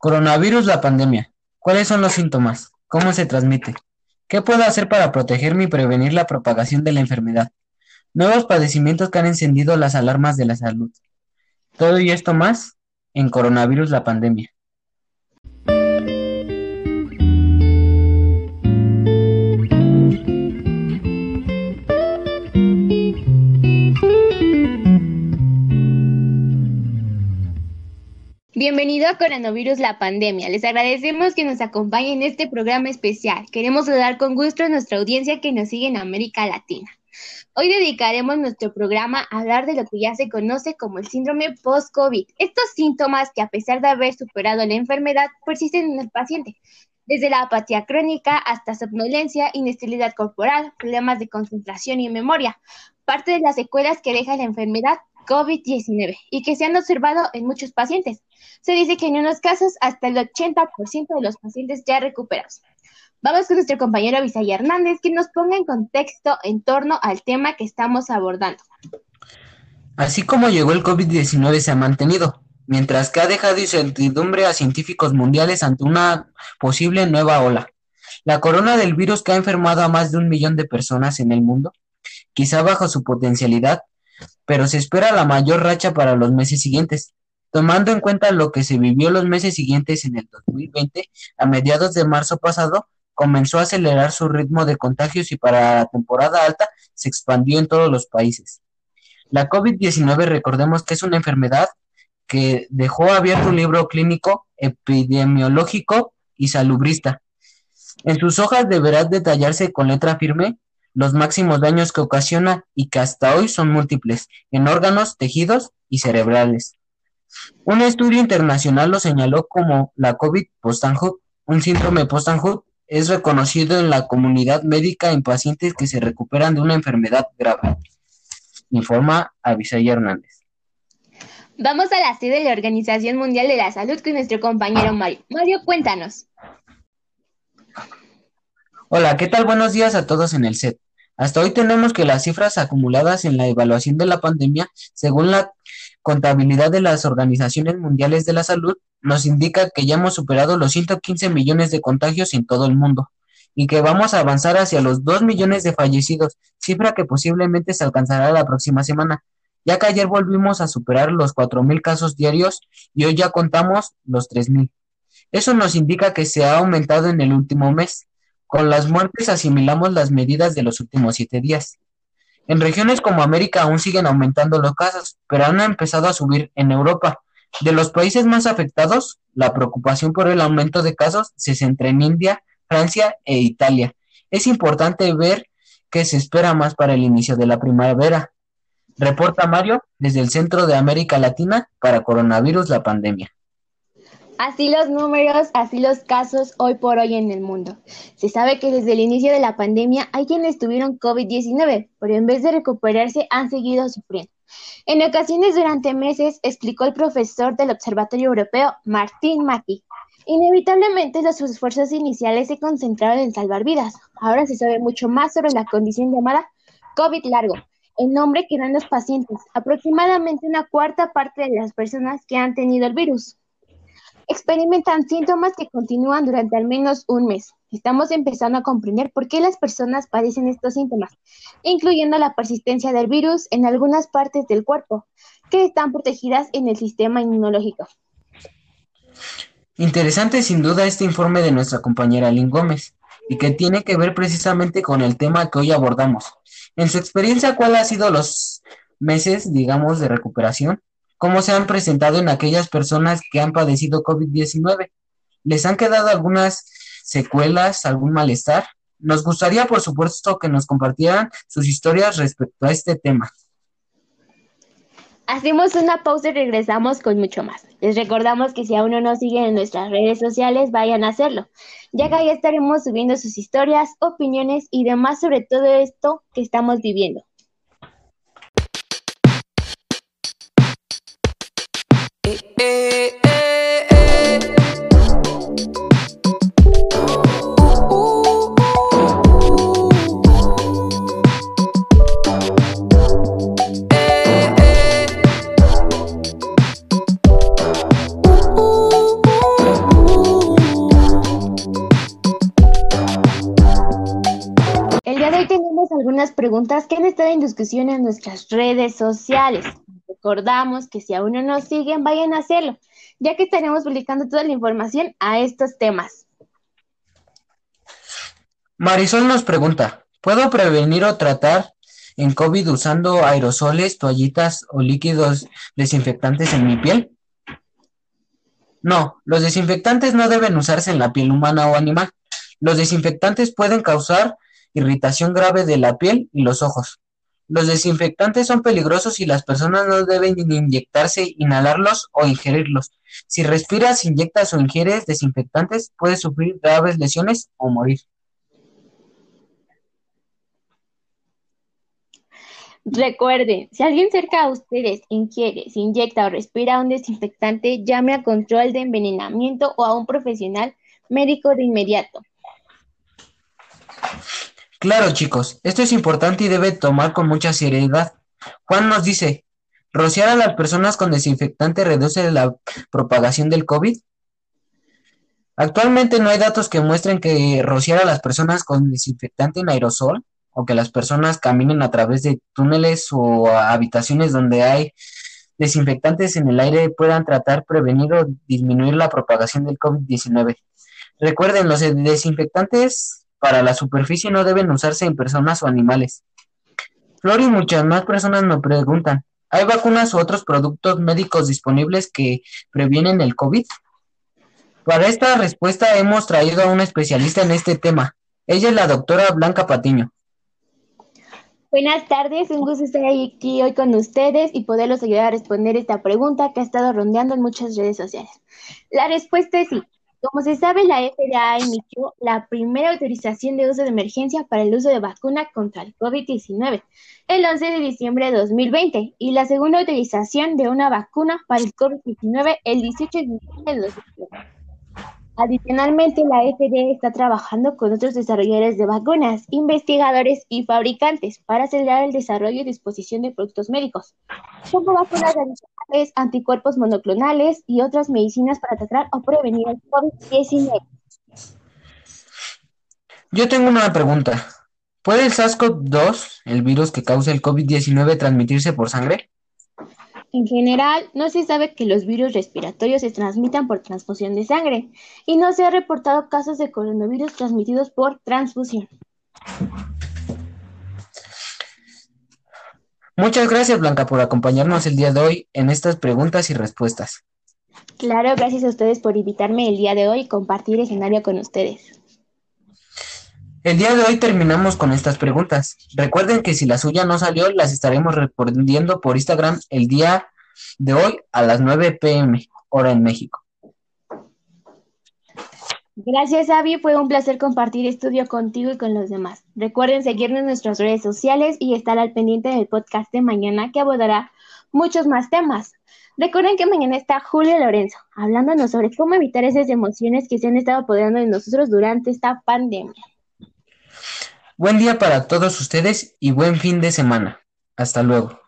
Coronavirus, la pandemia. ¿Cuáles son los síntomas? ¿Cómo se transmite? ¿Qué puedo hacer para protegerme y prevenir la propagación de la enfermedad? Nuevos padecimientos que han encendido las alarmas de la salud. Todo y esto más en Coronavirus, la pandemia. A Coronavirus La Pandemia. Les agradecemos que nos acompañen en este programa especial. Queremos saludar con gusto a nuestra audiencia que nos sigue en América Latina. Hoy dedicaremos nuestro programa a hablar de lo que ya se conoce como el síndrome post-COVID. Estos síntomas que a pesar de haber superado la enfermedad persisten en el paciente, desde la apatía crónica hasta somnolencia, inestabilidad corporal, problemas de concentración y memoria, parte de las secuelas que deja la enfermedad COVID-19 y que se han observado en muchos pacientes. Se dice que en unos casos hasta el 80% de los pacientes ya recuperados. Vamos con nuestro compañero Avisay Hernández que nos ponga en contexto en torno al tema que estamos abordando. Así como llegó el COVID-19 se ha mantenido, mientras que ha dejado incertidumbre a científicos mundiales ante una posible nueva ola. La corona del virus que ha enfermado a más de un millón de personas en el mundo, quizá bajo su potencialidad, pero se espera la mayor racha para los meses siguientes. Tomando en cuenta lo que se vivió los meses siguientes en el 2020, a mediados de marzo pasado, comenzó a acelerar su ritmo de contagios y para la temporada alta se expandió en todos los países. La COVID-19, recordemos que es una enfermedad que dejó abierto un libro clínico, epidemiológico y salubrista. En sus hojas deberá detallarse con letra firme los máximos daños que ocasiona y que hasta hoy son múltiples en órganos, tejidos y cerebrales. Un estudio internacional lo señaló como la COVID post Un síndrome post es reconocido en la comunidad médica en pacientes que se recuperan de una enfermedad grave, informa Avisay Hernández. Vamos a la sede de la Organización Mundial de la Salud con nuestro compañero Mario. Mario, cuéntanos. Hola, ¿qué tal? Buenos días a todos en el set. Hasta hoy tenemos que las cifras acumuladas en la evaluación de la pandemia, según la contabilidad de las organizaciones mundiales de la salud, nos indica que ya hemos superado los 115 millones de contagios en todo el mundo y que vamos a avanzar hacia los 2 millones de fallecidos, cifra que posiblemente se alcanzará la próxima semana, ya que ayer volvimos a superar los 4.000 casos diarios y hoy ya contamos los 3.000. Eso nos indica que se ha aumentado en el último mes. Con las muertes asimilamos las medidas de los últimos siete días. En regiones como América aún siguen aumentando los casos, pero han empezado a subir en Europa. De los países más afectados, la preocupación por el aumento de casos se centra en India, Francia e Italia. Es importante ver que se espera más para el inicio de la primavera. Reporta Mario desde el Centro de América Latina para Coronavirus la pandemia. Así los números, así los casos hoy por hoy en el mundo. Se sabe que desde el inicio de la pandemia hay quienes tuvieron COVID-19, pero en vez de recuperarse han seguido sufriendo. En ocasiones durante meses, explicó el profesor del Observatorio Europeo, Martín Maki. Inevitablemente los esfuerzos iniciales se concentraron en salvar vidas. Ahora se sabe mucho más sobre la condición llamada COVID largo, el nombre que dan los pacientes, aproximadamente una cuarta parte de las personas que han tenido el virus experimentan síntomas que continúan durante al menos un mes. Estamos empezando a comprender por qué las personas padecen estos síntomas, incluyendo la persistencia del virus en algunas partes del cuerpo, que están protegidas en el sistema inmunológico. Interesante sin duda este informe de nuestra compañera Lynn Gómez, y que tiene que ver precisamente con el tema que hoy abordamos. En su experiencia, ¿cuál ha sido los meses, digamos, de recuperación? Cómo se han presentado en aquellas personas que han padecido COVID-19. ¿Les han quedado algunas secuelas, algún malestar? Nos gustaría, por supuesto, que nos compartieran sus historias respecto a este tema. Hacemos una pausa y regresamos con mucho más. Les recordamos que si aún no nos siguen en nuestras redes sociales, vayan a hacerlo, ya que ahí estaremos subiendo sus historias, opiniones y demás sobre todo esto que estamos viviendo. El día de hoy tenemos algunas preguntas que han estado en discusión en nuestras redes sociales. Recordamos que si aún no nos siguen, vayan a hacerlo, ya que estaremos publicando toda la información a estos temas. Marisol nos pregunta, ¿puedo prevenir o tratar en COVID usando aerosoles, toallitas o líquidos desinfectantes en mi piel? No, los desinfectantes no deben usarse en la piel humana o animal. Los desinfectantes pueden causar irritación grave de la piel y los ojos. Los desinfectantes son peligrosos y las personas no deben inyectarse, inhalarlos o ingerirlos. Si respiras, inyectas o ingieres desinfectantes, puedes sufrir graves lesiones o morir. Recuerden, si alguien cerca a ustedes ingiere, se inyecta o respira un desinfectante, llame a control de envenenamiento o a un profesional médico de inmediato. Claro, chicos, esto es importante y debe tomar con mucha seriedad. Juan nos dice, ¿rociar a las personas con desinfectante reduce la propagación del COVID? Actualmente no hay datos que muestren que rociar a las personas con desinfectante en aerosol o que las personas caminen a través de túneles o habitaciones donde hay desinfectantes en el aire puedan tratar, prevenir o disminuir la propagación del COVID-19. Recuerden, los desinfectantes para la superficie no deben usarse en personas o animales. Flor y muchas más personas me preguntan, ¿hay vacunas u otros productos médicos disponibles que previenen el COVID? Para esta respuesta hemos traído a una especialista en este tema. Ella es la doctora Blanca Patiño. Buenas tardes, un gusto estar aquí hoy con ustedes y poderlos ayudar a responder esta pregunta que ha estado rondeando en muchas redes sociales. La respuesta es sí. Como se sabe, la FDA emitió la primera autorización de uso de emergencia para el uso de vacuna contra el COVID-19 el 11 de diciembre de 2020 y la segunda autorización de una vacuna para el COVID-19 el 18 de diciembre de 2020. Adicionalmente, la FDA está trabajando con otros desarrolladores de vacunas, investigadores y fabricantes para acelerar el desarrollo y disposición de productos médicos, como vacunas adicionales, anticuerpos monoclonales y otras medicinas para tratar o prevenir el COVID-19. Yo tengo una pregunta. ¿Puede el SARS-CoV-2, el virus que causa el COVID-19, transmitirse por sangre? En general, no se sabe que los virus respiratorios se transmitan por transfusión de sangre y no se han reportado casos de coronavirus transmitidos por transfusión. Muchas gracias, Blanca, por acompañarnos el día de hoy en estas preguntas y respuestas. Claro, gracias a ustedes por invitarme el día de hoy y compartir escenario con ustedes. El día de hoy terminamos con estas preguntas. Recuerden que si la suya no salió, las estaremos respondiendo por Instagram el día de hoy a las 9 pm, hora en México. Gracias, Avi. Fue un placer compartir estudio contigo y con los demás. Recuerden seguirnos en nuestras redes sociales y estar al pendiente del podcast de mañana que abordará muchos más temas. Recuerden que mañana está Julio Lorenzo hablándonos sobre cómo evitar esas emociones que se han estado apoderando de nosotros durante esta pandemia. Buen día para todos ustedes y buen fin de semana. Hasta luego.